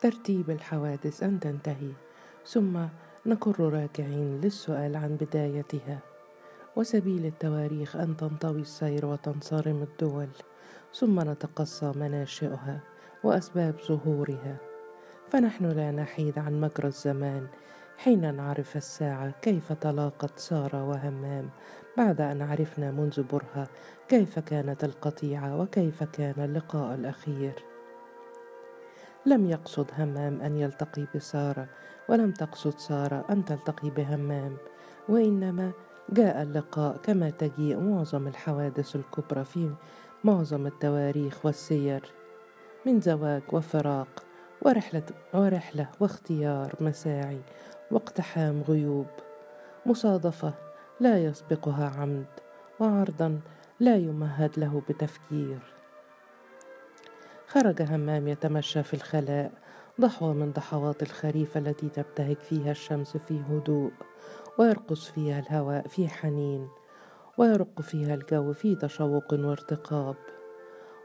ترتيب الحوادث أن تنتهي ثم نكر راكعين للسؤال عن بدايتها. وسبيل التواريخ أن تنطوي السير وتنصرم الدول ثم نتقصى مناشئها وأسباب ظهورها. فنحن لا نحيد عن مجرى الزمان حين نعرف الساعة كيف تلاقت سارة وهمام بعد أن عرفنا منذ برهة كيف كانت القطيعة وكيف كان اللقاء الأخير. لم يقصد همام أن يلتقي بسارة ولم تقصد سارة أن تلتقي بهمام وإنما جاء اللقاء كما تجيء معظم الحوادث الكبرى في معظم التواريخ والسير من زواج وفراق ورحلة, ورحلة واختيار مساعي واقتحام غيوب. مصادفة لا يسبقها عمد وعرضا لا يمهد له بتفكير. خرج همام يتمشى في الخلاء ضحوة من ضحوات الخريف التي تبتهج فيها الشمس في هدوء ويرقص فيها الهواء في حنين ويرق فيها الجو في تشوق وارتقاب.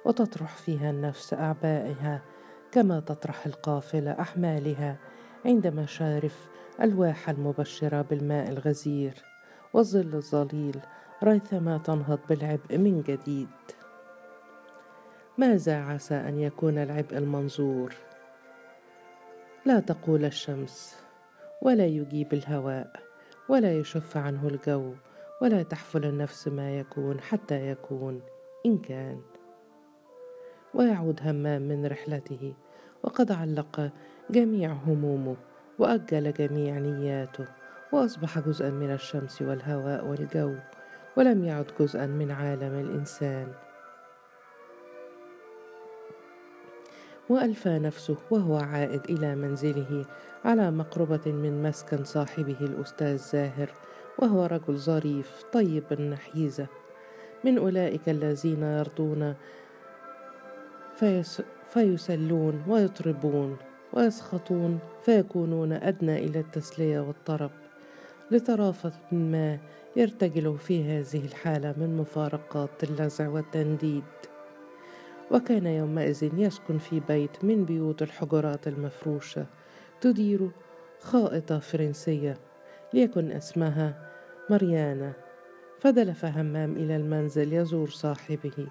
وتطرح فيها النفس أعبائها كما تطرح القافلة أحمالها عند مشارف ألواح المبشرة بالماء الغزير والظل الظليل ريثما تنهض بالعبء من جديد. ماذا عسى أن يكون العبء المنظور؟ لا تقول الشمس ولا يجيب الهواء ولا يشف عنه الجو ولا تحفل النفس ما يكون حتى يكون إن كان. ويعود همام من رحلته وقد علق جميع همومه وأجل جميع نياته وأصبح جزءا من الشمس والهواء والجو ولم يعد جزءا من عالم الإنسان. وألفى نفسه وهو عائد إلى منزله على مقربة من مسكن صاحبه الأستاذ زاهر وهو رجل ظريف طيب النحيزة من أولئك الذين يرضون فيس فيسلون ويطربون ويسخطون فيكونون أدنى إلى التسلية والطرب. لطرافة ما يرتجل في هذه الحالة من مفارقات اللزع والتنديد. وكان يومئذ يسكن في بيت من بيوت الحجرات المفروشة تدير خائطة فرنسية ليكن اسمها مريانا فدلف همام إلى المنزل يزور صاحبه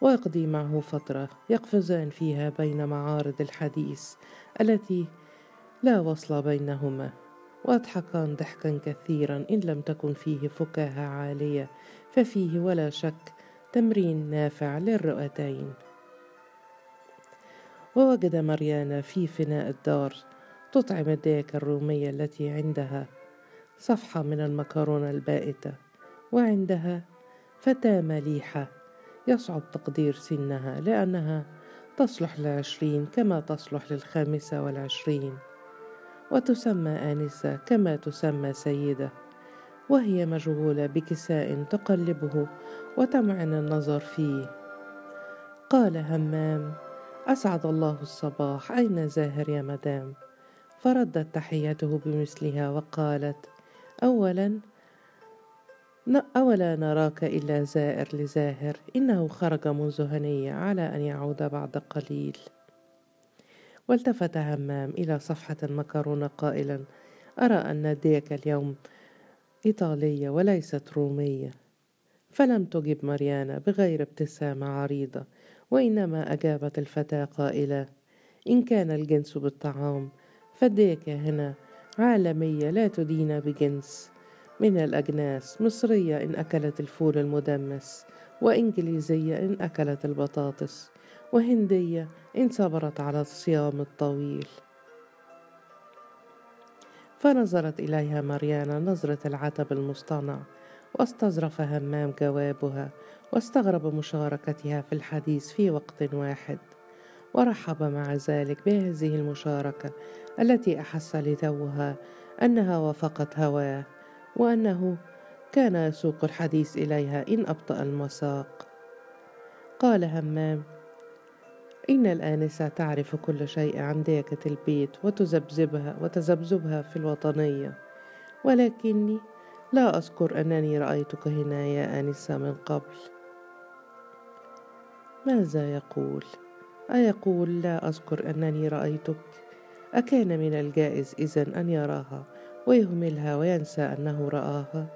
ويقضي معه فترة يقفزان فيها بين معارض الحديث التي لا وصل بينهما واضحكان ضحكا كثيرا إن لم تكن فيه فكاهة عالية ففيه ولا شك تمرين نافع للرئتين ووجد مريانا في فناء الدار تطعم الديك الرومية التي عندها صفحة من المكرونة البائتة وعندها فتاة مليحة يصعب تقدير سنها لأنها تصلح للعشرين كما تصلح للخامسة والعشرين وتسمى آنسة كما تسمى سيدة. وهي مشغولة بكساء تقلبه وتمعن النظر فيه. قال همام أسعد الله الصباح أين زاهر يا مدام؟ فردت تحيته بمثلها وقالت أولا أولا نراك إلا زائر لزاهر إنه خرج منذ هنية على أن يعود بعد قليل. والتفت همام إلى صفحة المكرونة قائلا أرى أن ديك اليوم إيطالية وليست رومية. فلم تجب مريانا بغير ابتسامة عريضة وإنما أجابت الفتاة قائلة إن كان الجنس بالطعام فالديكة هنا عالمية لا تدين بجنس. من الأجناس مصرية إن أكلت الفول المدمس وإنجليزية إن أكلت البطاطس وهندية إن صبرت على الصيام الطويل. فنظرت إليها مريانا نظرة العتب المصطنع واستظرف همام جوابها واستغرب مشاركتها في الحديث في وقت واحد. ورحب مع ذلك بهذه المشاركة التي أحس لتوها أنها وافقت هواه وأنه كان يسوق الحديث إليها إن أبطأ المساق. قال همام إن الآنسة تعرف كل شيء عن ديكة البيت وتذبذبها وتذبذبها في الوطنية. ولكني لا أذكر أنني رأيتك هنا يا آنسة من قبل. ماذا يقول؟ أيقول لا أذكر أنني رأيتك. أكان من الجائز إذن أن يراها ويهملها وينسى أنه رآها؟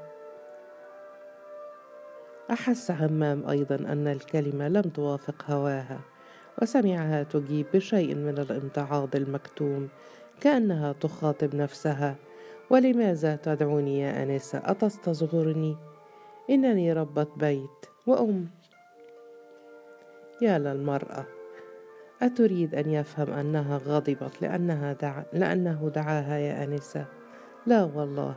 أحس همام أيضا أن الكلمة لم توافق هواها. وسمعها تجيب بشيء من الامتعاض المكتوم كأنها تخاطب نفسها. ولماذا تدعوني يا أنسة؟ أتستصغرني إنني ربة بيت وأم. يا للمرأة أتريد أن يفهم أنها غضبت لأنها دع... لأنه دعاها يا أنسة؟ لا والله.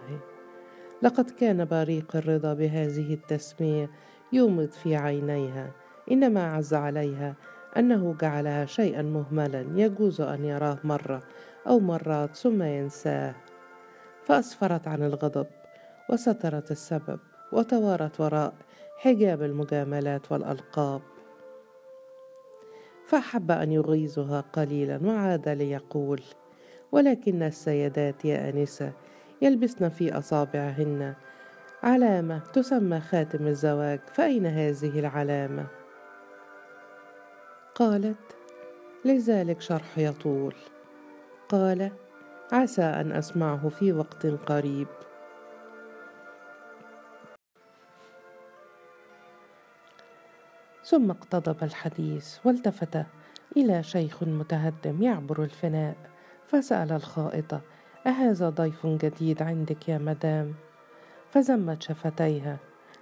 لقد كان بريق الرضا بهذه التسمية يومض في عينيها إنما عز عليها أنه جعلها شيئا مهملا يجوز أن يراه مرة أو مرات ثم ينساه فأسفرت عن الغضب وسترت السبب وتوارت وراء حجاب المجاملات والألقاب فأحب أن يغيظها قليلا وعاد ليقول ولكن السيدات يا أنسة يلبسن في أصابعهن علامة تسمى خاتم الزواج فأين هذه العلامة؟ قالت لذلك شرح يطول قال عسى أن أسمعه في وقت قريب. ثم اقتضب الحديث والتفت إلى شيخ متهدم يعبر الفناء فسأل الخائطه أهذا ضيف جديد عندك يا مدام؟ فزمت شفتيها.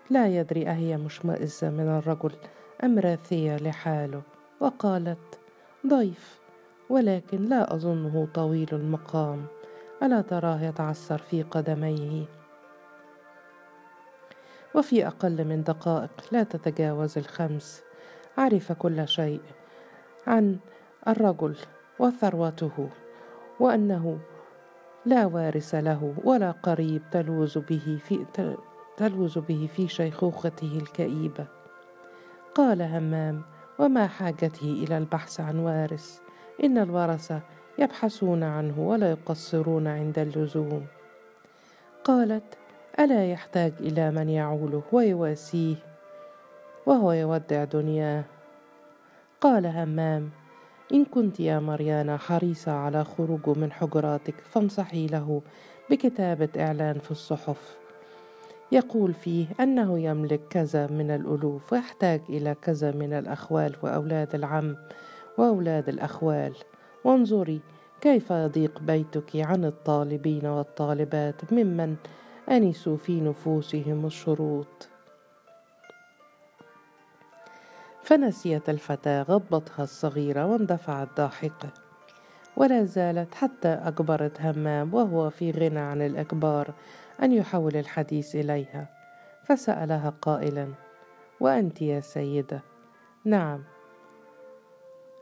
لا يدري أهي مشمئزة من الرجل ام راثيه لحاله. وقالت ضيف ولكن لا أظنه طويل المقام. ألا تراه يتعثر في قدميه. وفي أقل من دقائق لا تتجاوز الخمس. عرف كل شيء عن الرجل وثروته وأنه لا وارث له ولا قريب تلوذ به في تلوذ به في شيخوخته الكئيبة. قال همام وما حاجته إلى البحث عن وارث. إن الورثة يبحثون عنه ولا يقصرون عند اللزوم. قالت ألا يحتاج إلى من يعوله ويواسيه وهو يودع دنياه؟ قال همام إن كنت يا مريانا حريصة على خروجه من حجراتك فانصحي له بكتابة إعلان في الصحف. يقول فيه أنه يملك كذا من الألوف ويحتاج إلى كذا من الأخوال وأولاد العم وأولاد الأخوال. وانظري كيف يضيق بيتك عن الطالبين والطالبات ممن أنسوا في نفوسهم الشروط. فنسيت الفتاة غضبتها الصغيرة واندفعت ضاحكة ولا زالت حتى أجبرت همام وهو في غنى عن الإجبار أن يحول الحديث إليها. فسألها قائلا وأنت يا سيدة؟ نعم.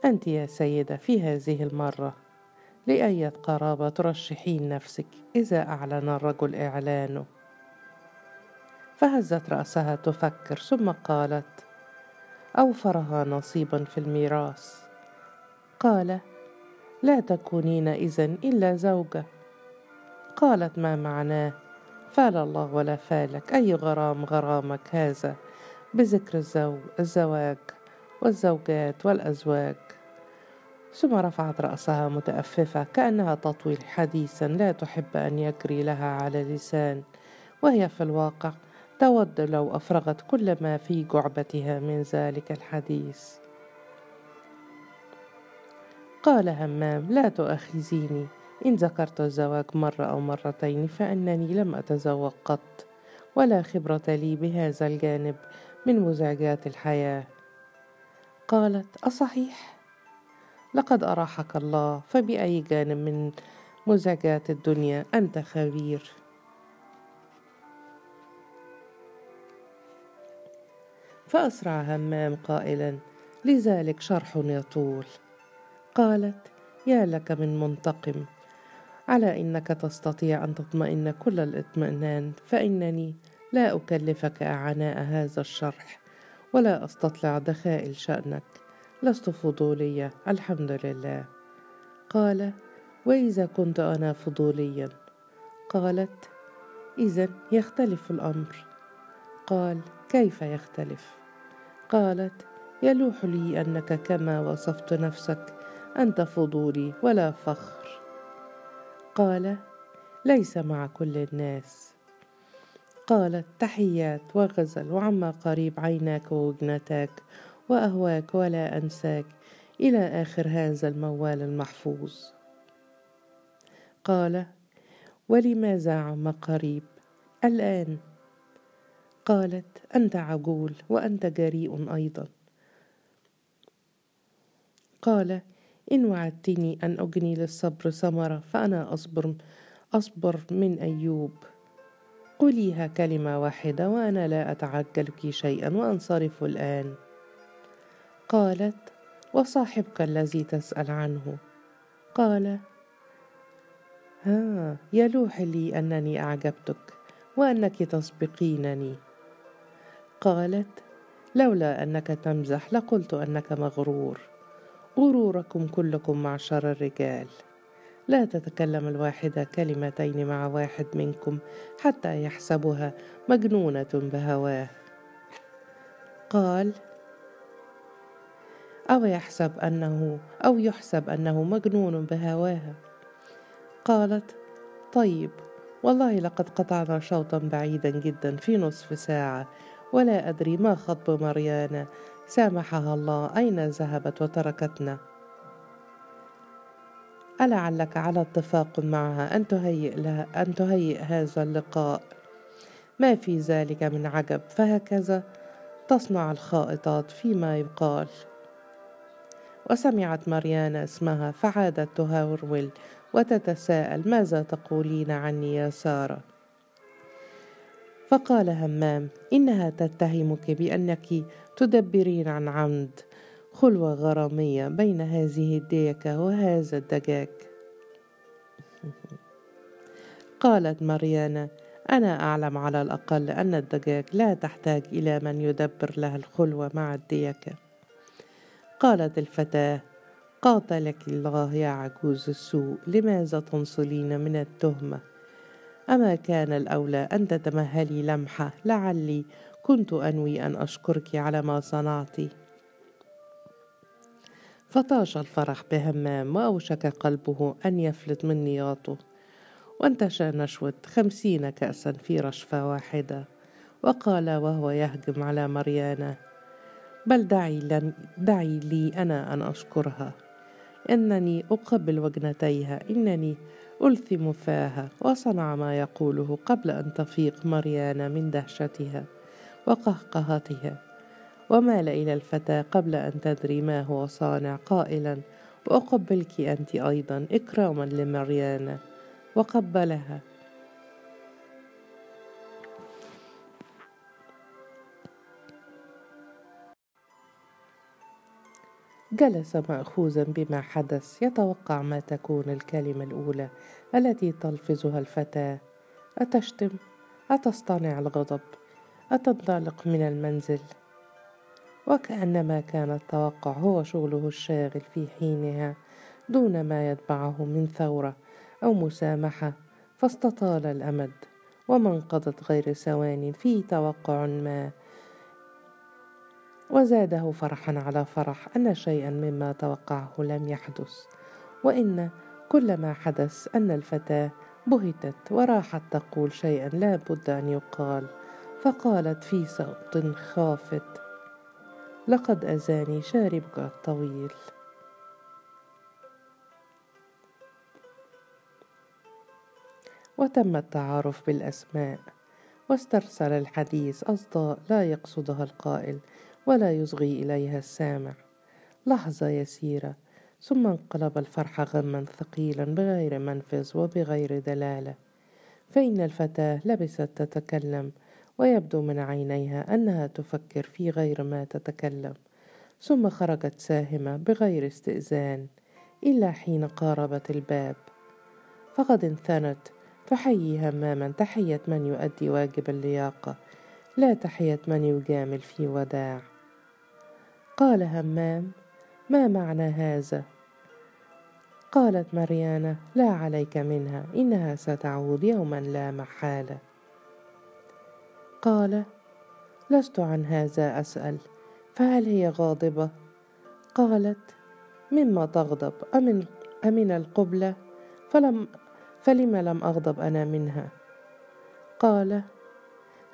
أنت يا سيدة في هذه المرة. لأية قرابة ترشحين نفسك إذا أعلن الرجل إعلانه. فهزت رأسها تفكر ثم قالت أوفرها نصيبا في الميراث. قال لا تكونين إذن إلا زوجة. قالت ما معناه؟ فال الله ولا فالك أي غرام غرامك هذا. بذكر الزو الزواج والزوجات والأزواج. ثم رفعت رأسها متأففة كأنها تطوي حديثا لا تحب أن يجري لها على لسان. وهي في الواقع تود لو أفرغت كل ما في جعبتها من ذلك الحديث. قال همام لا تؤاخذيني. إن ذكرت الزواج مرة أو مرتين فإنني لم أتزوج قط ولا خبرة لي بهذا الجانب من مزعجات الحياة. قالت أصحيح. لقد أراحك الله فبأي جانب من مزعجات الدنيا أنت خبير؟ فأسرع همام قائلا لذلك شرح يطول. قالت يا لك من منتقم على إنك تستطيع أن تطمئن كل الاطمئنان فإنني لا أكلفك عناء هذا الشرح ولا أستطلع دخائل شأنك. لست فضولية الحمد لله. قال وإذا كنت أنا فضوليا؟ قالت اذا يختلف الأمر. قال كيف يختلف؟ قالت يلوح لي أنك كما وصفت نفسك أنت فضولي ولا فخر. قال ليس مع كل الناس. قالت تحيات وغزل وعما قريب عيناك ووجنتاك وأهواك ولا أنساك إلى آخر هذا الموال المحفوظ. قال ولماذا عم قريب؟ الآن. قالت أنت عجول وأنت جريء أيضا. قال إن وعدتني أن أجني للصبر ثمرة فأنا أصبر أصبر من أيوب. قوليها كلمة واحدة وأنا لا أتعجلك شيئا وأنصرف الآن. قالت وصاحبك الذي تسأل عنه. قال ها يلوح لي أنني أعجبتك وأنك تسبقينني. قالت لولا أنك تمزح لقلت أنك مغرور. غروركم كلكم معشر الرجال. لا تتكلم الواحدة كلمتين مع واحد منكم حتى يحسبها مجنونة بهواه. قال أو يحسب أنه أو يحسب أنه مجنون بهواها قالت طيب والله لقد قطعنا شوطا بعيدا جدا في نصف ساعة ولا أدري ما خطب مريانا. سامحها الله. أين ذهبت وتركتنا؟ ألعلك على اتفاق معها أن تهيئ لها أن تهيئ هذا اللقاء. ما في ذلك من عجب فهكذا تصنع الخائطات فيما يقال. وسمعت مريانا اسمها فعادت تهرول وتتساءل ماذا تقولين عني يا سارة؟ فقال همام إنها تتهمك بأنك تدبرين عن عمد خلوة غرامية بين هذه الديكه وهذا الدجاج. قالت مريانا أنا أعلم على الأقل أن الدجاج لا تحتاج إلى من يدبر لها الخلوة مع الديكه قالت الفتاة قاتلك الله يا عجوز السوء لماذا تنصلين من التهمة؟ أما كان الأولى أن تتمهلي لمحة لعلي كنت أنوي أن أشكرك على ما صنعت. فطاش الفرح بهمام وأوشك قلبه أن يفلت من نياطه وانتشى نشوة خمسين كأسا في رشفة واحدة وقال وهو يهجم على مريانة بل دعي, لن دعي لي أنا أن أشكرها. إنني أقبل وجنتيها إنني ألثم فاها وصنع ما يقوله قبل أن تفيق مريانا من دهشتها. وقهقهتها ومال إلى الفتاة قبل أن تدري ما هو صانع قائلا وأقبلك أنت أيضا إكراما لمريانا. وقبلها. جلس ماخوذا بما حدث يتوقع ما تكون الكلمة الأولى التي تلفظها الفتاة. أتشتم؟ أتصطنع الغضب؟ اتنطلق من المنزل؟ وكأنما كان التوقع هو شغله الشاغل في حينها دون ما يتبعه من ثورة أو مسامحة فاستطال الأمد وما انقضت غير ثوان في توقع ما. وزاده فرحا على فرح أن شيئا مما توقعه لم يحدث وإن كل ما حدث أن الفتاة بهتت وراحت تقول شيئا لا بد أن يقال. فقالت في صوت خافت لقد اذاني شاربك الطويل. وتم التعارف بالأسماء واسترسل الحديث أصداء لا يقصدها القائل ولا يصغي إليها السامع. لحظة يسيرة ثم انقلب الفرح غما ثقيلا بغير منفذ وبغير دلالة. فإن الفتاة لبست تتكلم ويبدو من عينيها أنها تفكر في غير ما تتكلم ثم خرجت ساهمة بغير استئذان إلا حين قاربت الباب. فقد انثنت تحيي هماما تحية من يؤدي واجب اللياقة لا تحية من يجامل في وداع. قال همام ما معنى هذا؟ قالت مريانة لا عليك منها إنها ستعود يوما لا محالة. قال لست عن هذا أسأل فهل هي غاضبة؟ قالت مما تغضب أمن, أمن القبلة فلم فلم لم أغضب أنا منها قال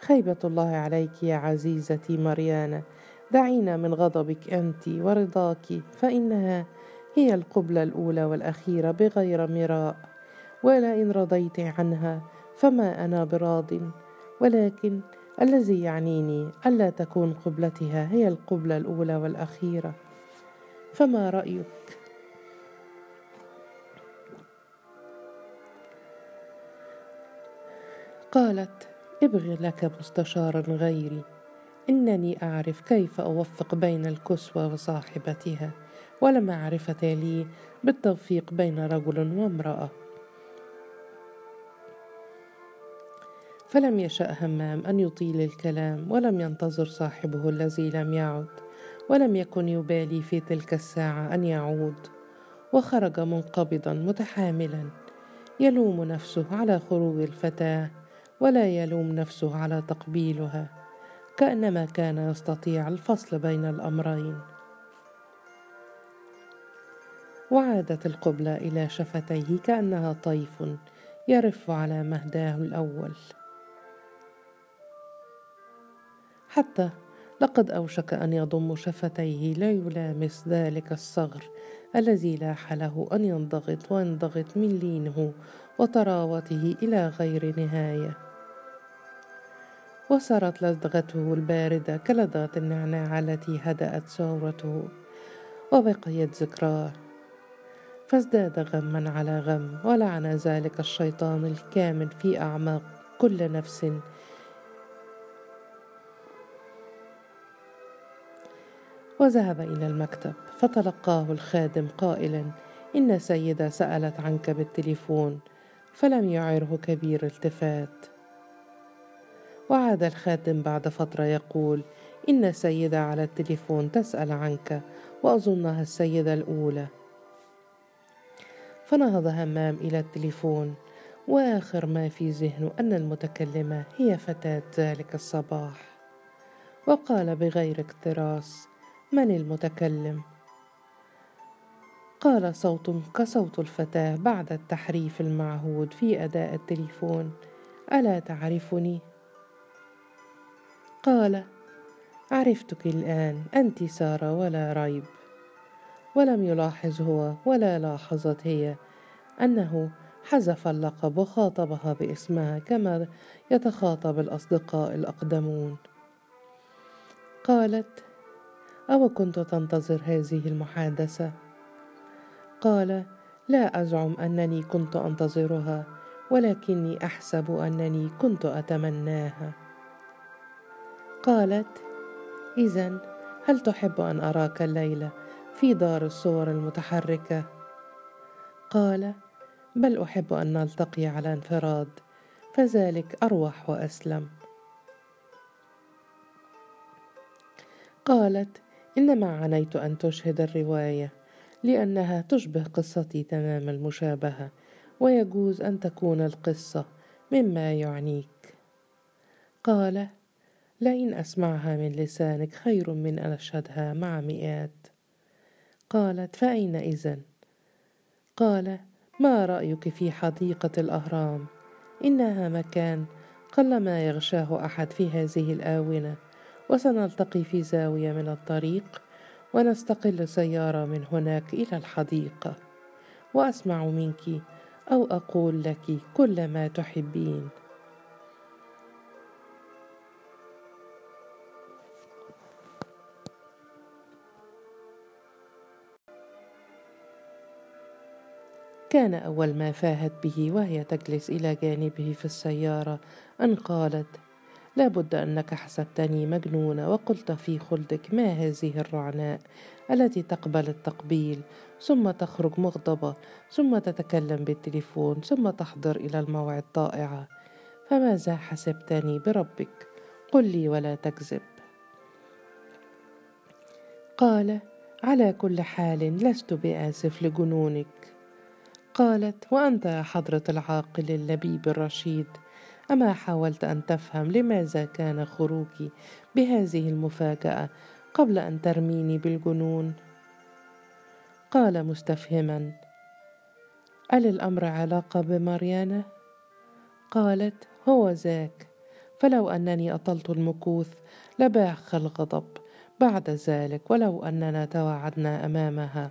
خيبة الله عليك يا عزيزتي مريانة دعينا من غضبك أنت ورضاك فإنها هي القبلة الأولى والأخيرة بغير مراء ولئن رضيت عنها فما أنا براض ولكن الذي يعنيني ألا تكون قبلتها هي القبلة الأولى والأخيرة. فما رأيك؟ قالت ابغ لك مستشارا غيري. إنني أعرف كيف أوفق بين الكسوة وصاحبتها ولا معرفه لي بالتوفيق بين رجل وامرأة. فلم يشأ همام أن يطيل الكلام ولم ينتظر صاحبه الذي لم يعد ولم يكن يبالي في تلك الساعة أن يعود. وخرج منقبضا متحاملا. يلوم نفسه على خروج الفتاة ولا يلوم نفسه على تقبيلها كأنما كان يستطيع الفصل بين الأمرين. وعادت القبلة إلى شفتيه كأنها طيف يرف على مهداه الأول. حتى لقد أوشك أن يضم شفتيه ليلامس ذلك الصغر الذي لاح له أن ينضغط وينضغط من لينه وطراوته إلى غير نهاية. وصارت لدغته الباردة كلدغة النعناع التي هدأت ثورته وبقيت ذكراه. فازداد غما على غم ولعن ذلك الشيطان الكامن في أعماق كل نفس وذهب إلى المكتب فتلقاه الخادم قائلا إن سيدة سألت عنك بالتليفون فلم يعره كبير التفات وعاد الخادم بعد فترة يقول إن سيدة على التليفون تسأل عنك وأظنها السيدة الأولى. فنهض همام إلى التليفون وآخر ما في ذهنه أن المتكلمة هي فتاة ذلك الصباح. وقال بغير اكتراث من المتكلم؟ قال صوت كصوت الفتاة بعد التحريف المعهود في أداء التليفون. ألا تعرفني؟ قال عرفتك الآن أنت سارة ولا ريب. ولم يلاحظ هو ولا لاحظت هي أنه حذف اللقب وخاطبها باسمها كما يتخاطب الأصدقاء الأقدمون. قالت أو كنت تنتظر هذه المحادثة؟ قال لا أزعم أنني كنت أنتظرها ولكني أحسب أنني كنت أتمناها. قالت اذا هل تحب أن أراك الليلة في دار الصور المتحركة؟ قال بل أحب أن نلتقي على انفراد فذلك أروح وأسلم. قالت إنما عنيت أن تشهد الرواية لأنها تشبه قصتي تمام المشابهة ويجوز أن تكون القصة مما يعنيك. قال لئن أسمعها من لسانك خير من أن أشهدها مع مئات قالت فأين إذن؟ قال ما رأيك في حديقة الأهرام؟ إنها مكان قلما يغشاه أحد في هذه الآونة وسنلتقي في زاوية من الطريق ونستقل سيارة من هناك إلى الحديقة. وأسمع منك أو أقول لك كل ما تحبين. كان أول ما فاهت به وهي تجلس إلى جانبه في السيارة أن قالت لابد أنك حسبتني مجنونة وقلت في خلدك ما هذه الرعناء التي تقبل التقبيل ثم تخرج مغضبة ثم تتكلم بالتليفون ثم تحضر إلى الموعد طائعة. فماذا حسبتني بربك؟ قل لي ولا تكذب. قال على كل حال لست بآسف لجنونك. قالت وأنت يا حضرة العاقل اللبيب الرشيد. أما حاولت أن تفهم لماذا كان خروجي بهذه المفاجأة قبل أن ترميني بالجنون؟ قال مستفهما. أل الأمر علاقة بماريانا؟ قالت هو ذاك. فلو أنني أطلت المكوث لباخ الغضب بعد ذلك ولو أننا توعدنا أمامها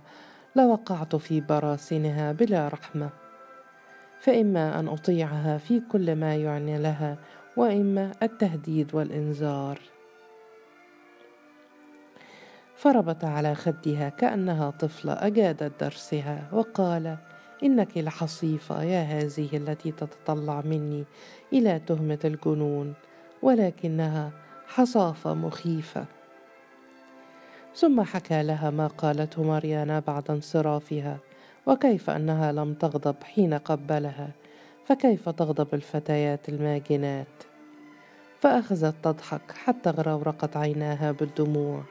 لوقعت في براثنها بلا رحمة. فإما أن أطيعها في كل ما يعني لها وإما التهديد والإنذار. فربت على خدها كأنها طفلة أجادت درسها وقال إنك لحصيفة يا هذه التي تتطلع مني إلى تهمة الجنون ولكنها حصافة مخيفة. ثم حكى لها ما قالته ماريانا بعد انصرافها. وكيف أنها لم تغضب حين قبلها؟ فكيف تغضب الفتيات الماجنات؟ فأخذت تضحك حتى غرورقت عيناها بالدموع.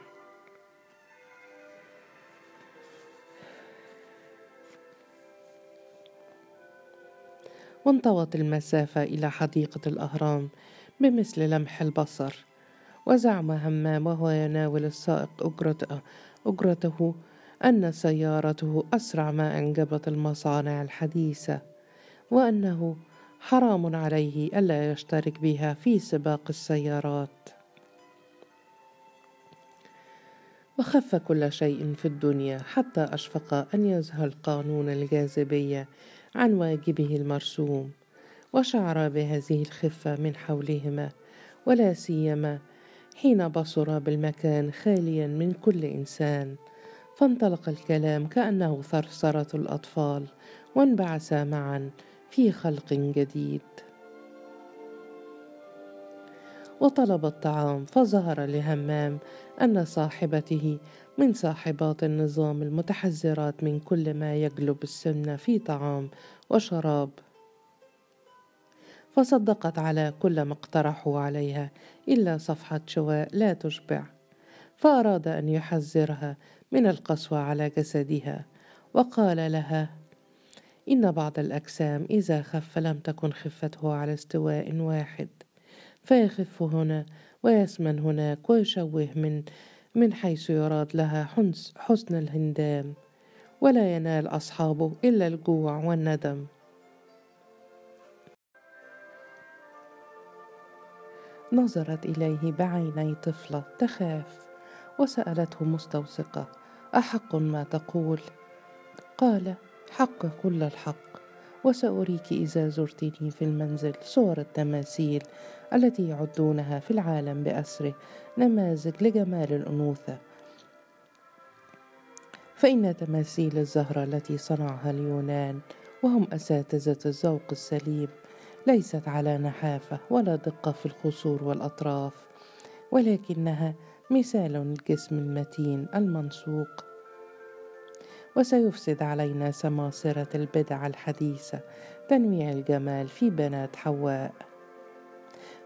وانطوت المسافة إلى حديقة الأهرام بمثل لمح البصر وزعم همام وهو يناول السائق أجرته, أجرته أن سيارته أسرع ما أنجبت المصانع الحديثة وأنه حرام عليه ألا يشترك بها في سباق السيارات. وخف كل شيء في الدنيا حتى أشفق أن يذهل قانون الجاذبية عن واجبه المرسوم وشعر بهذه الخفة من حولهما ولا سيما حين بصر بالمكان خاليا من كل إنسان. فانطلق الكلام كأنه ثرثرة الأطفال وانبعثا معا في خلق جديد. وطلب الطعام فظهر لهمام أن صاحبته من صاحبات النظام المتحذرات من كل ما يجلب السمنة في طعام وشراب. فصدقت على كل ما اقترحوا عليها إلا صفحة شواء لا تشبع. فأراد أن يحذرها من القسوة على جسدها وقال لها إن بعض الأجسام إذا خف لم تكن خفته على استواء واحد فيخف هنا ويسمن هناك ويشوه من من حيث يراد لها حسن الهندام ولا ينال أصحابه إلا الجوع والندم. نظرت إليه بعيني طفلة تخاف وسألته مستوثقة أحق ما تقول. قال حق كل الحق وسأريك إذا زرتني في المنزل صور التماثيل التي يعدونها في العالم بأسره نماذج لجمال الأنوثة. فإن تماثيل الزهرة التي صنعها اليونان وهم أساتذة الذوق السليم ليست على نحافة ولا دقة في الخصور والأطراف ولكنها مثال الجسم المتين المنسوق. وسيفسد علينا سماسره البدع الحديثة تنويع الجمال في بنات حواء.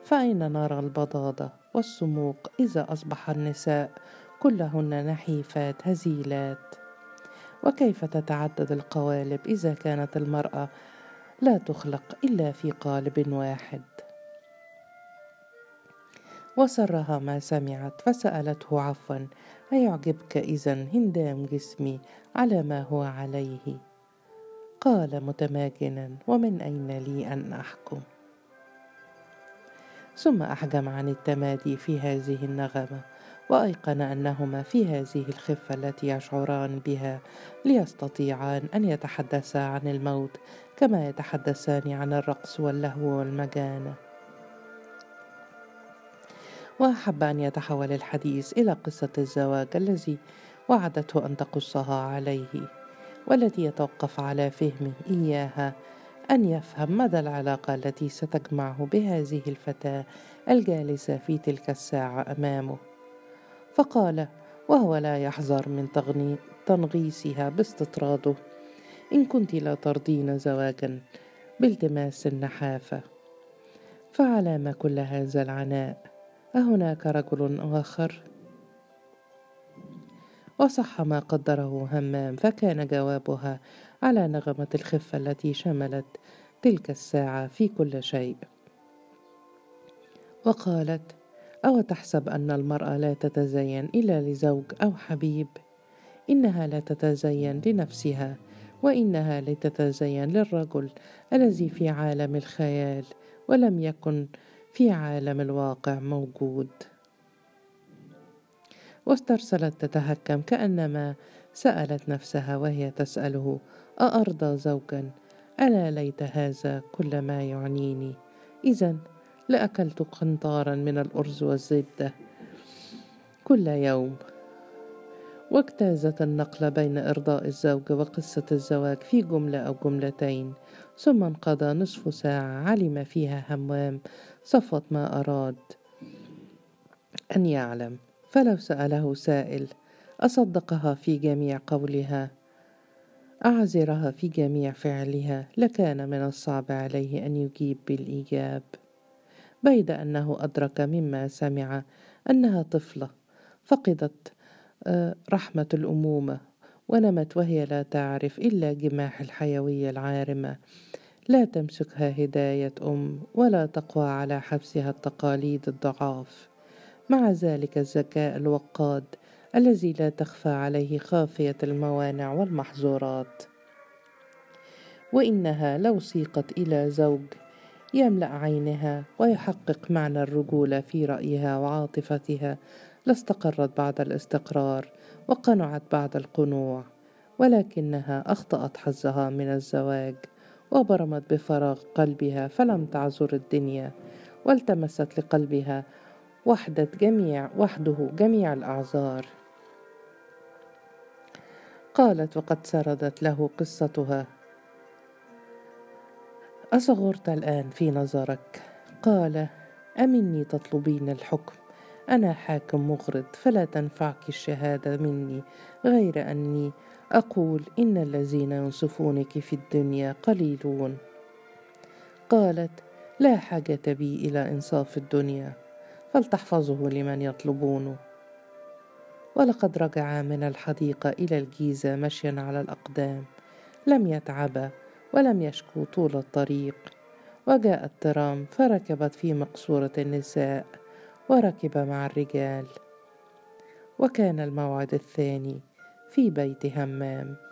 فأين نرى البضاضه والسموق إذا أصبح النساء؟ كلهن نحيفات هزيلات. وكيف تتعدد القوالب إذا كانت المرأة لا تخلق إلا في قالب واحد؟ وسرها ما سمعت فسألته عفوا أيعجبك إذا هندام جسمي على ما هو عليه؟ قال متماكنا ومن أين لي أن أحكم؟ ثم أحجم عن التمادي في هذه النغمة وأيقن أنهما في هذه الخفة التي يشعران بها ليستطيعان أن يتحدثا عن الموت كما يتحدثان عن الرقص واللهو والمجانة. وأحب أن يتحول الحديث إلى قصة الزواج الذي وعدته أن تقصها عليه والتي يتوقف على فهمه إياها أن يفهم مدى العلاقة التي ستجمعه بهذه الفتاة الجالسة في تلك الساعة أمامه. فقال وهو لا يحذر من تنغيصها باستطراده. إن كنت لا ترضين زواجا بالتماس النحافة فعلى ما كل هذا العناء. أهناك رجل آخر؟ وصح ما قدره همام فكان جوابها على نغمة الخفة التي شملت تلك الساعة في كل شيء وقالت أو تحسب أن المرأة لا تتزين إلا لزوج أو حبيب إنها لا تتزين لنفسها وإنها لتتزين للرجل الذي في عالم الخيال ولم يكن في عالم الواقع موجود. واسترسلت تتهكم كأنما سألت نفسها وهي تسأله أأرضى زوجا؟ ألا ليت هذا كل ما يعنيني. إذا لأكلت قنطارا من الأرز والزبدة كل يوم. واجتازت النقلة بين إرضاء الزوج وقصة الزواج في جملة أو جملتين ثم انقضى نصف ساعة علم فيها همام صفوة ما أراد أن يعلم فلو سأله سائل أصدقها في جميع قولها؟ أعذرها في جميع فعلها لكان من الصعب عليه أن يجيب بالإيجاب. بيد أنه أدرك مما سمع أنها طفلة فقدت آه، رحمة الأمومة ونمت وهي لا تعرف إلا جماح الحيوية العارمة. لا تمسكها هداية أم ولا تقوى على حبسها التقاليد الضعاف. مع ذلك الذكاء الوقاد الذي لا تخفى عليه خافية الموانع والمحظورات. وإنها لو سيقت إلى زوج يملأ عينها ويحقق معنى الرجولة في رأيها وعاطفتها لاستقرت بعد الاستقرار وقنعت بعد القنوع ولكنها أخطأت حظها من الزواج. وبرمت بفراغ قلبها فلم تعذر الدنيا والتمست لقلبها وحدة جميع وحده جميع الأعذار. قالت وقد سردت له قصتها. أصغرت الآن في نظرك. قال أمني تطلبين الحكم. أنا حاكم مغرض فلا تنفعك الشهادة مني. غير أني أقول إن الذين ينصفونك في الدنيا قليلون. قالت لا حاجة بي إلى إنصاف الدنيا فلتحفظه لمن يطلبونه ولقد رجعا من الحديقة إلى الجيزة مشيا على الأقدام. لم يتعبا ولم يشكو طول الطريق. وجاء الترام فركبت في مقصورة النساء. وركب مع الرجال. وكان الموعد الثاني في بيت همام.